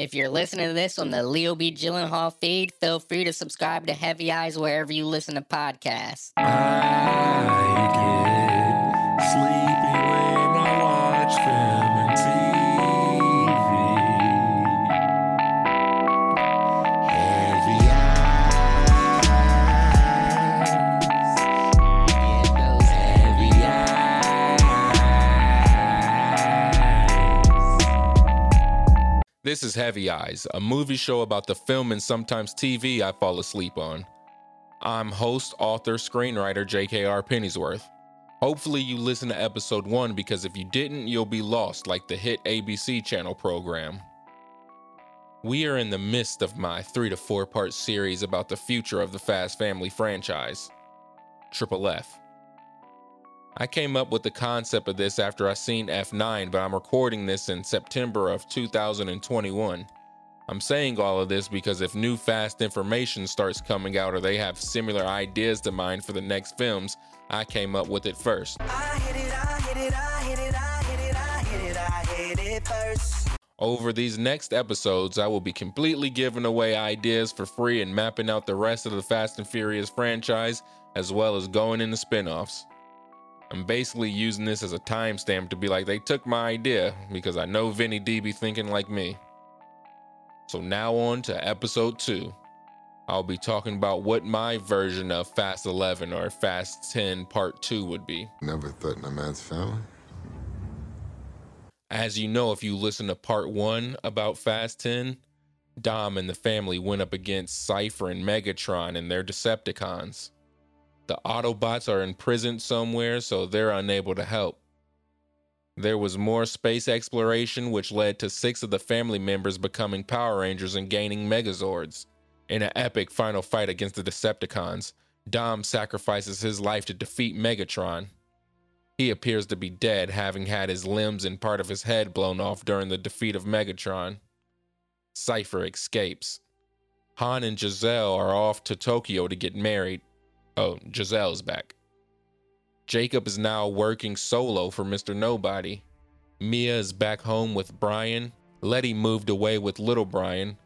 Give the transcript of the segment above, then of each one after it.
If you're listening to this on the Leo B. Gyllenhaal feed, feel free to subscribe to Heavy Eyes wherever you listen to podcasts. This is Heavy Eyes, a movie show about the film and sometimes TV I fall asleep on. I'm host, author, screenwriter J.K.R. Pennysworth. Hopefully, you listen to episode one because if you didn't, you'll be lost like the hit ABC channel program. We are in the midst of my three to four part series about the future of the Fast Family franchise Triple F. I came up with the concept of this after I seen F9, but I'm recording this in September of 2021. I'm saying all of this because if new fast information starts coming out or they have similar ideas to mine for the next films, I came up with it first. Over these next episodes, I will be completely giving away ideas for free and mapping out the rest of the Fast and Furious franchise, as well as going into spin offs. I'm basically using this as a timestamp to be like, they took my idea because I know Vinny D be thinking like me. So now on to episode 2. I'll be talking about what my version of Fast 11 or Fast 10 Part 2 would be. Never threaten a man's family. As you know, if you listen to Part 1 about Fast 10, Dom and the family went up against Cypher and Megatron and their Decepticons. The Autobots are imprisoned somewhere, so they're unable to help. There was more space exploration, which led to six of the family members becoming Power Rangers and gaining Megazords. In an epic final fight against the Decepticons, Dom sacrifices his life to defeat Megatron. He appears to be dead, having had his limbs and part of his head blown off during the defeat of Megatron. Cypher escapes. Han and Giselle are off to Tokyo to get married. Oh, Giselle's back. Jacob is now working solo for Mr. Nobody. Mia is back home with Brian. Letty moved away with little Brian.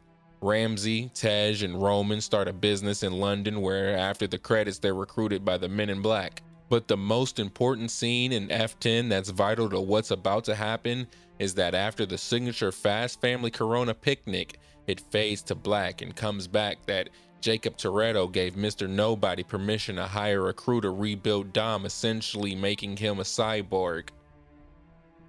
Ramsey, Tej, and Roman start a business in London where, after the credits, they're recruited by the Men in Black. But the most important scene in F10 that's vital to what's about to happen is that after the signature Fast Family Corona picnic, it fades to black and comes back that Jacob Toretto gave Mr. Nobody permission to hire a crew to rebuild Dom, essentially making him a cyborg.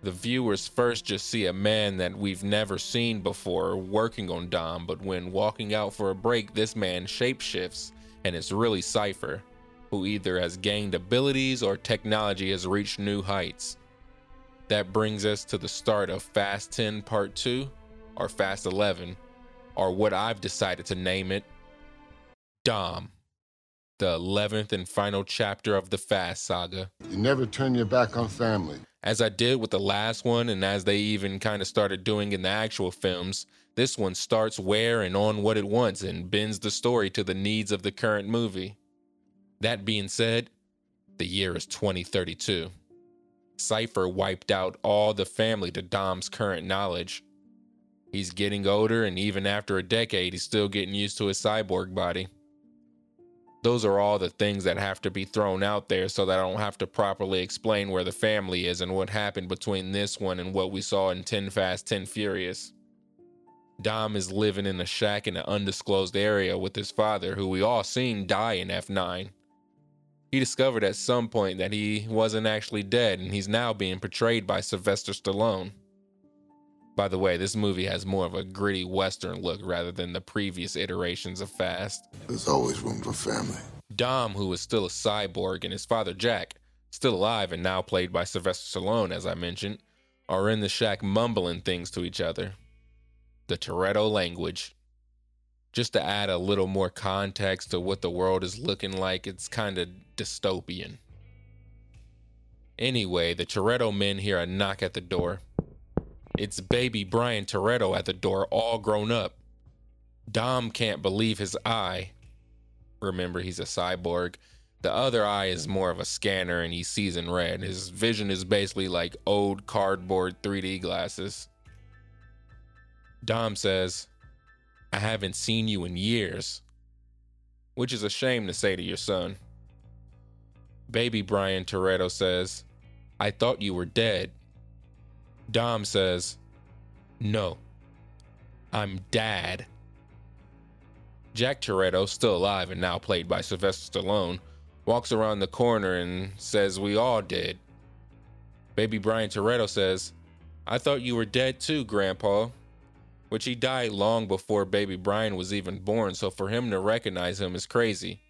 The viewers first just see a man that we've never seen before working on Dom, but when walking out for a break, this man shapeshifts, and it's really Cypher, who either has gained abilities or technology has reached new heights. That brings us to the start of Fast 10 Part 2, or Fast 11, or what I've decided to name it Dom, the 11th and final chapter of the Fast saga. You never turn your back on family. As I did with the last one, and as they even kind of started doing in the actual films, this one starts where and on what it wants and bends the story to the needs of the current movie. That being said, the year is 2032. Cypher wiped out all the family to Dom's current knowledge. He's getting older, and even after a decade, he's still getting used to his cyborg body. Those are all the things that have to be thrown out there so that I don't have to properly explain where the family is and what happened between this one and what we saw in 10 Fast, 10 Furious. Dom is living in a shack in an undisclosed area with his father, who we all seen die in F9. He discovered at some point that he wasn't actually dead, and he's now being portrayed by Sylvester Stallone. By the way, this movie has more of a gritty Western look rather than the previous iterations of Fast. There's always room for family. Dom, who is still a cyborg, and his father Jack, still alive and now played by Sylvester Stallone, as I mentioned, are in the shack mumbling things to each other. The Toretto language. Just to add a little more context to what the world is looking like, it's kind of dystopian. Anyway, the Toretto men hear a knock at the door. It's baby Brian Toretto at the door, all grown up. Dom can't believe his eye. Remember, he's a cyborg. The other eye is more of a scanner and he sees in red. His vision is basically like old cardboard 3D glasses. Dom says, I haven't seen you in years, which is a shame to say to your son. Baby Brian Toretto says, I thought you were dead. Dom says, No, I'm dad. Jack Toretto, still alive and now played by Sylvester Stallone, walks around the corner and says, We all did. Baby Brian Toretto says, I thought you were dead too, Grandpa. Which he died long before baby Brian was even born, so for him to recognize him is crazy.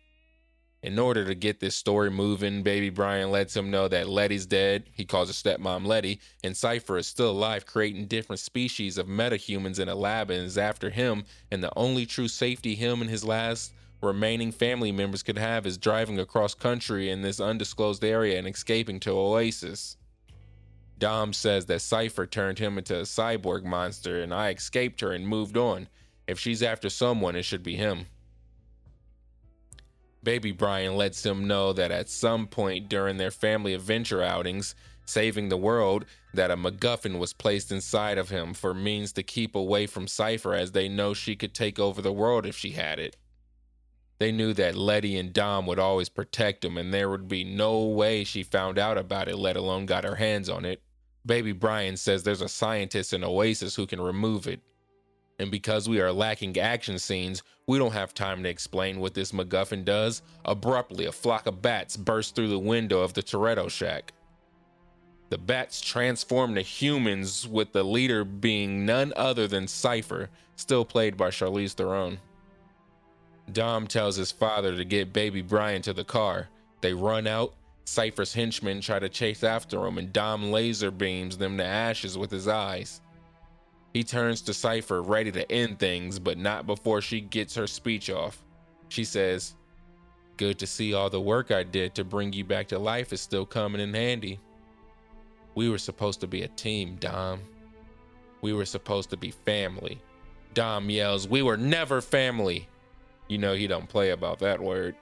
In order to get this story moving, baby Brian lets him know that Letty's dead. He calls her stepmom Letty, and Cypher is still alive, creating different species of metahumans in a lab and is after him. And the only true safety him and his last remaining family members could have is driving across country in this undisclosed area and escaping to Oasis. Dom says that Cypher turned him into a cyborg monster and I escaped her and moved on. If she's after someone, it should be him. Baby Brian lets him know that at some point during their family adventure outings, saving the world, that a MacGuffin was placed inside of him for means to keep away from Cypher as they know she could take over the world if she had it. They knew that Letty and Dom would always protect him, and there would be no way she found out about it, let alone got her hands on it. Baby Brian says there's a scientist in Oasis who can remove it. And because we are lacking action scenes, we don't have time to explain what this MacGuffin does. Abruptly, a flock of bats burst through the window of the Toretto shack. The bats transform to humans, with the leader being none other than Cypher, still played by Charlize Theron. Dom tells his father to get baby Brian to the car. They run out. Cypher's henchmen try to chase after him, and Dom laser beams them to ashes with his eyes. He turns to Cypher, ready to end things, but not before she gets her speech off. She says, Good to see all the work I did to bring you back to life is still coming in handy. We were supposed to be a team, Dom. We were supposed to be family. Dom yells, We were never family. You know he don't play about that word.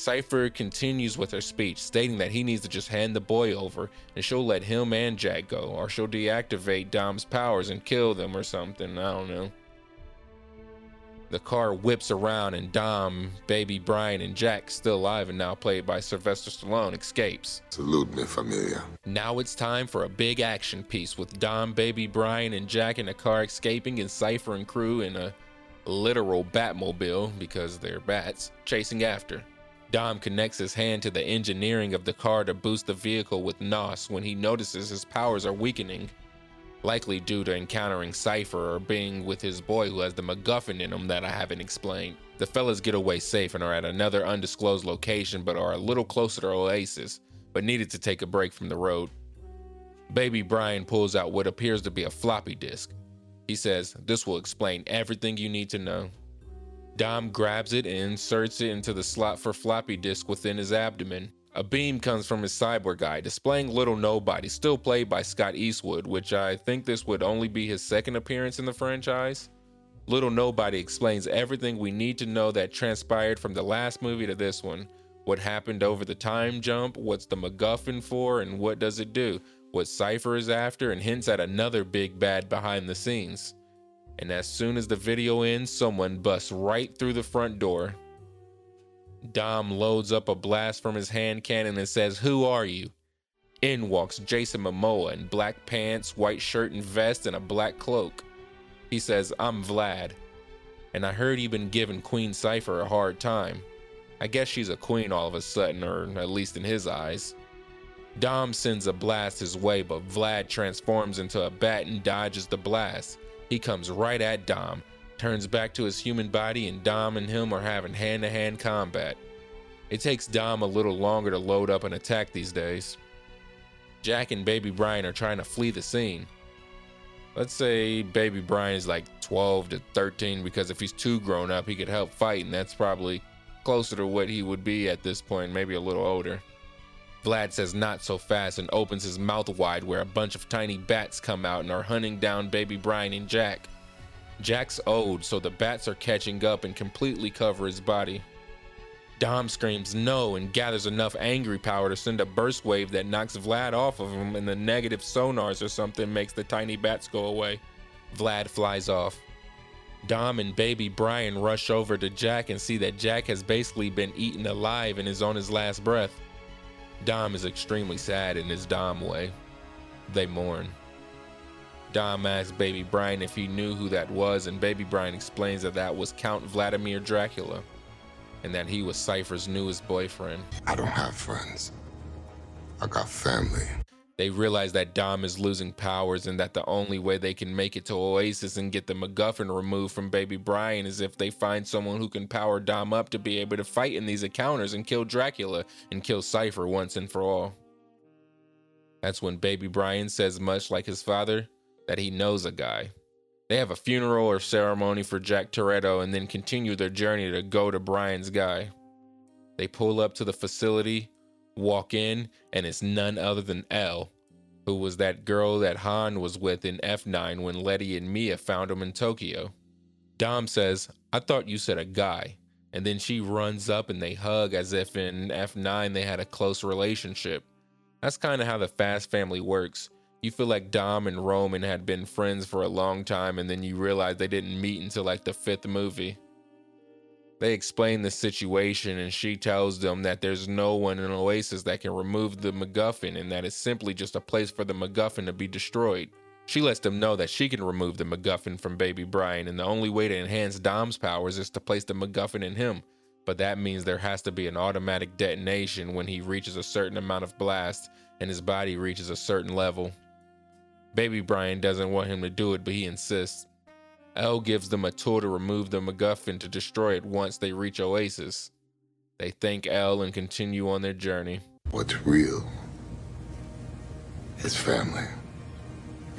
Cypher continues with her speech, stating that he needs to just hand the boy over and she'll let him and Jack go, or she'll deactivate Dom's powers and kill them or something. I don't know. The car whips around and Dom, baby Brian, and Jack, still alive and now played by Sylvester Stallone, escapes. Salute me, familia. Now it's time for a big action piece with Dom, baby Brian, and Jack in a car escaping and Cypher and crew in a literal Batmobile, because they're bats, chasing after. Dom connects his hand to the engineering of the car to boost the vehicle with NOS when he notices his powers are weakening, likely due to encountering Cypher or being with his boy who has the MacGuffin in him that I haven't explained. The fellas get away safe and are at another undisclosed location but are a little closer to Oasis, but needed to take a break from the road. Baby Brian pulls out what appears to be a floppy disk. He says, This will explain everything you need to know. Dom grabs it and inserts it into the slot for floppy disk within his abdomen. A beam comes from his cyborg eye, displaying Little Nobody, still played by Scott Eastwood, which I think this would only be his second appearance in the franchise. Little Nobody explains everything we need to know that transpired from the last movie to this one. What happened over the time jump, what's the MacGuffin for, and what does it do, what Cypher is after, and hints at another big bad behind the scenes. And as soon as the video ends, someone busts right through the front door. Dom loads up a blast from his hand cannon and says, Who are you? In walks Jason Momoa in black pants, white shirt and vest, and a black cloak. He says, I'm Vlad. And I heard you've been giving Queen Cypher a hard time. I guess she's a queen all of a sudden, or at least in his eyes. Dom sends a blast his way, but Vlad transforms into a bat and dodges the blast. He comes right at Dom, turns back to his human body, and Dom and him are having hand to hand combat. It takes Dom a little longer to load up and attack these days. Jack and Baby Brian are trying to flee the scene. Let's say Baby Brian is like 12 to 13 because if he's too grown up, he could help fight, and that's probably closer to what he would be at this point, maybe a little older. Vlad says not so fast and opens his mouth wide where a bunch of tiny bats come out and are hunting down baby Brian and Jack. Jack's old, so the bats are catching up and completely cover his body. Dom screams no and gathers enough angry power to send a burst wave that knocks Vlad off of him and the negative sonars or something makes the tiny bats go away. Vlad flies off. Dom and baby Brian rush over to Jack and see that Jack has basically been eaten alive and is on his last breath. Dom is extremely sad in his Dom way. They mourn. Dom asks baby Brian if he knew who that was, and baby Brian explains that that was Count Vladimir Dracula and that he was Cypher's newest boyfriend. I don't have friends. I got family. They realize that Dom is losing powers and that the only way they can make it to Oasis and get the MacGuffin removed from baby Brian is if they find someone who can power Dom up to be able to fight in these encounters and kill Dracula and kill Cypher once and for all. That's when baby Brian says, much like his father, that he knows a guy. They have a funeral or ceremony for Jack Toretto and then continue their journey to go to Brian's guy. They pull up to the facility, walk in, and it's none other than Elle, who was that girl that Han was with in F9 when Letty and Mia found him in Tokyo. Dom says, I thought you said a guy. And then she runs up and they hug as if in F9 they had a close relationship. That's kind of how the Fast family works. You feel like Dom and Roman had been friends for a long time, and then you realize they didn't meet until like the fifth movie. They explain the situation, and she tells them that there's no one in Oasis that can remove the MacGuffin, and that it's simply just a place for the MacGuffin to be destroyed. She lets them know that she can remove the MacGuffin from Baby Brian, and the only way to enhance Dom's powers is to place the MacGuffin in him. But that means there has to be an automatic detonation when he reaches a certain amount of blast and his body reaches a certain level. Baby Brian doesn't want him to do it, but he insists. Elle gives them a tool to remove the MacGuffin to destroy it once they reach Oasis. They thank Elle and continue on their journey. What's real is family.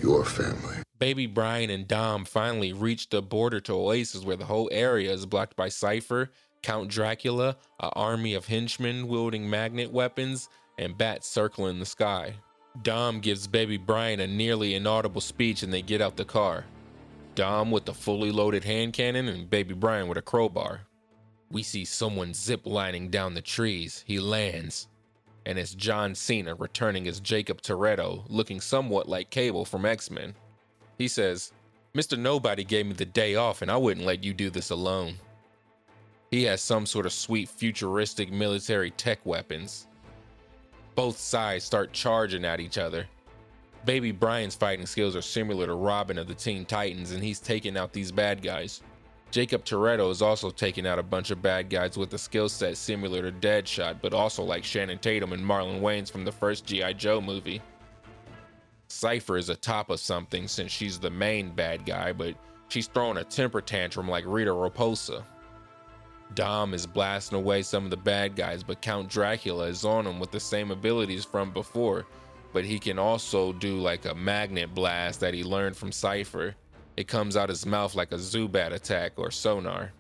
Your family. Baby Brian and Dom finally reach the border to Oasis where the whole area is blocked by Cypher, Count Dracula, an army of henchmen wielding magnet weapons, and bats circling the sky. Dom gives baby Brian a nearly inaudible speech and they get out the car. Dom with a fully loaded hand cannon and baby Brian with a crowbar. We see someone zip lining down the trees. He lands. And it's John Cena returning as Jacob Toretto, looking somewhat like Cable from X Men. He says, Mr. Nobody gave me the day off and I wouldn't let you do this alone. He has some sort of sweet futuristic military tech weapons. Both sides start charging at each other. Baby Brian's fighting skills are similar to Robin of the Teen Titans, and he's taking out these bad guys. Jacob Toretto is also taking out a bunch of bad guys with a skill set similar to Deadshot, but also like Channing Tatum and Marlon Wayans from the first G.I. Joe movie. Cypher is atop of something since she's the main bad guy, but she's throwing a temper tantrum like Rita Repulsa. Dom is blasting away some of the bad guys, but Count Dracula is on him with the same abilities from before, but he can also do like a magnet blast that he learned from Cypher. It comes out his mouth like a Zubat attack or sonar.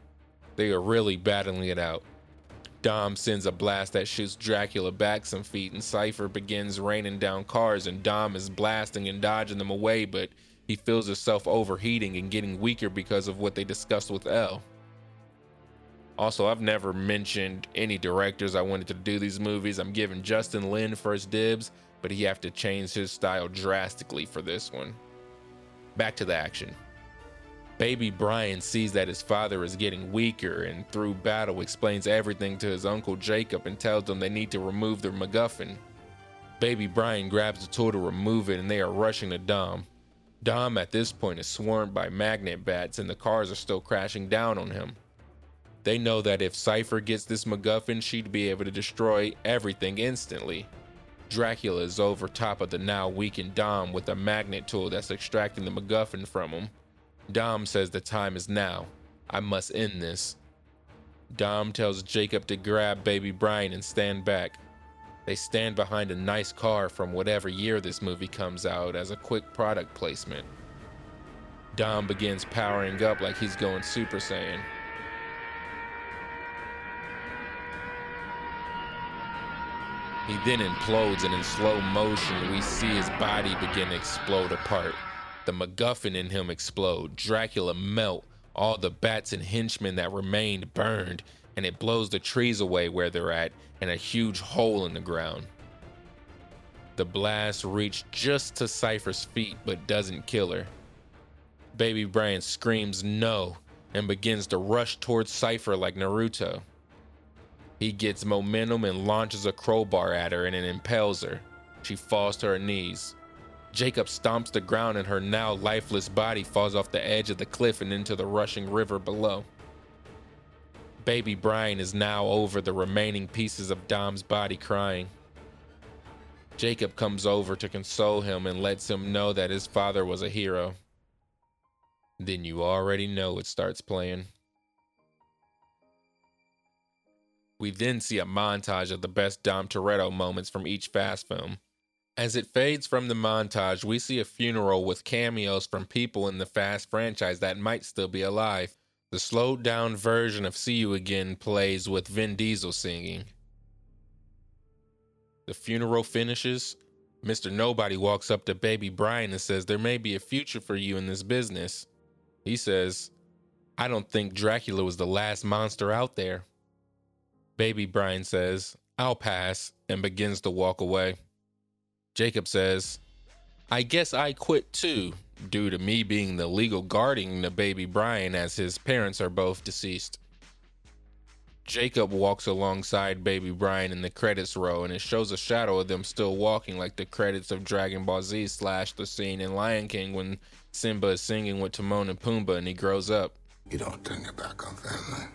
They are really battling it out. Dom sends a blast that shoots Dracula back some feet, and Cypher begins raining down cars, and Dom is blasting and dodging them away, but he feels himself overheating and getting weaker because of what they discussed with Elle. Also, I've never mentioned any directors I wanted to do these movies. I'm giving Justin Lin first dibs, but he have to change his style drastically for this one. Back to the action. Baby Brian sees that his father is getting weaker and through battle explains everything to his uncle Jacob and tells them they need to remove their MacGuffin. Baby Brian grabs the tool to remove it and they are rushing to Dom. Dom at this point is swarmed by magnet bats and the cars are still crashing down on him. They know that if Cypher gets this MacGuffin, she'd be able to destroy everything instantly. Dracula is over top of the now weakened Dom with a magnet tool that's extracting the MacGuffin from him. Dom says the time is now. I must end this. Dom tells Jacob to grab baby Brian and stand back. They stand behind a nice car from whatever year this movie comes out as a quick product placement. Dom begins powering up like he's going Super Saiyan. He then implodes, and in slow motion, we see his body begin to explode apart. The MacGuffin in him explode. Dracula melt. All the bats and henchmen that remained burned, and it blows the trees away where they're at, and a huge hole in the ground. The blast reached just to Cypher's feet, but doesn't kill her. Baby Brian screams no and begins to rush towards Cypher like Naruto. He gets momentum and launches a crowbar at her and it impels her. She falls to her knees. Jacob stomps the ground and her now lifeless body falls off the edge of the cliff and into the rushing river below. Baby Brian is now over the remaining pieces of Dom's body crying. Jacob comes over to console him and lets him know that his father was a hero. Then you already know it starts playing. We then see a montage of the best Dom Toretto moments from each Fast film. As it fades from the montage, we see a funeral with cameos from people in the Fast franchise that might still be alive. The slowed down version of See You Again plays with Vin Diesel singing. The funeral finishes. Mr. Nobody walks up to baby Brian and says, There may be a future for you in this business. He says, I don't think Dracula was the last monster out there. Baby Brian says, I'll pass, and begins to walk away. Jacob says, I guess I quit too, due to me being the legal guardian of baby Brian as his parents are both deceased. Jacob walks alongside baby Brian in the credits row and it shows a shadow of them still walking like the credits of Dragon Ball Z slash the scene in Lion King when Simba is singing with Timon and Pumbaa and he grows up. You don't turn your back on family.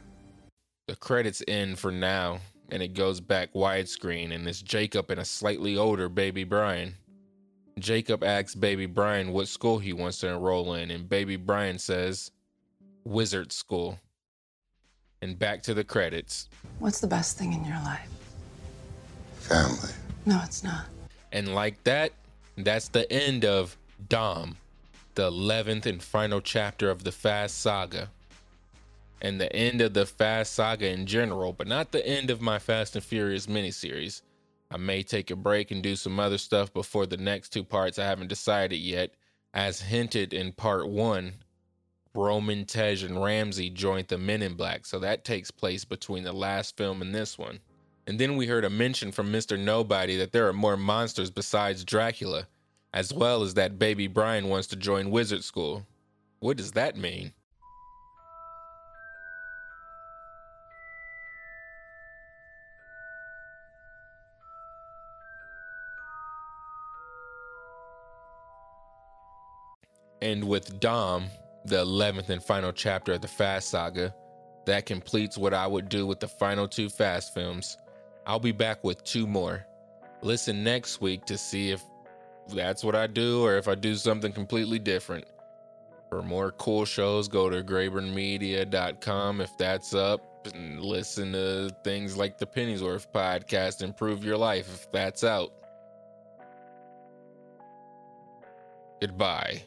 The credits end for now and it goes back widescreen and it's Jacob and a slightly older baby Brian. Jacob asks baby Brian what school he wants to enroll in and baby Brian says, Wizard School. And back to the credits. What's the best thing in your life? Family. No, it's not. And like that, that's the end of Dom, the 11th and final chapter of the Fast Saga. And the end of the Fast Saga in general, but not the end of my Fast and Furious miniseries. I may take a break and do some other stuff before the next two parts I haven't decided yet. As hinted in part one, Roman, Tej, and Ramsey joined the Men in Black, so that takes place between the last film and this one. And then we heard a mention from Mr. Nobody that there are more monsters besides Dracula, as well as that baby Brian wants to join wizard school. What does that mean? And with Dom, the 11th and final chapter of the Fast Saga, that completes what I would do with the final two Fast films. I'll be back with two more. Listen next week to see if that's what I do or if I do something completely different. For more cool shows, go to grayburnmedia.com if that's up and listen to things like the Pennysworth podcast, Improve Your Life if that's out. Goodbye.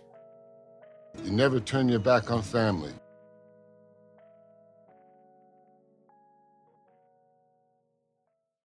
You never turn your back on family.